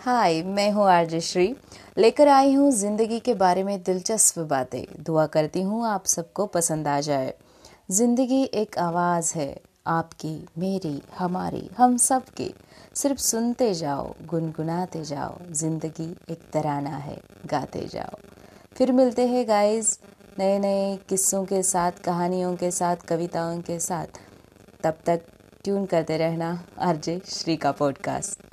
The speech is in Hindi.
हाय, मैं हूँ आरजे श्री। लेकर आई हूँ ज़िंदगी के बारे में दिलचस्प बातें। दुआ करती हूँ आप सबको पसंद आ जाए। ज़िंदगी एक आवाज़ है, आपकी, मेरी, हमारी, हम सब की सिर्फ़ सुनते जाओ, गुनगुनाते जाओ, ज़िंदगी एक तराना है, गाते जाओ। फिर मिलते हैं गाइस नए नए किस्सों के साथ, कहानियों के साथ, कविताओं के साथ। तब तक ट्यून करते रहना आरजे श्री का पॉडकास्ट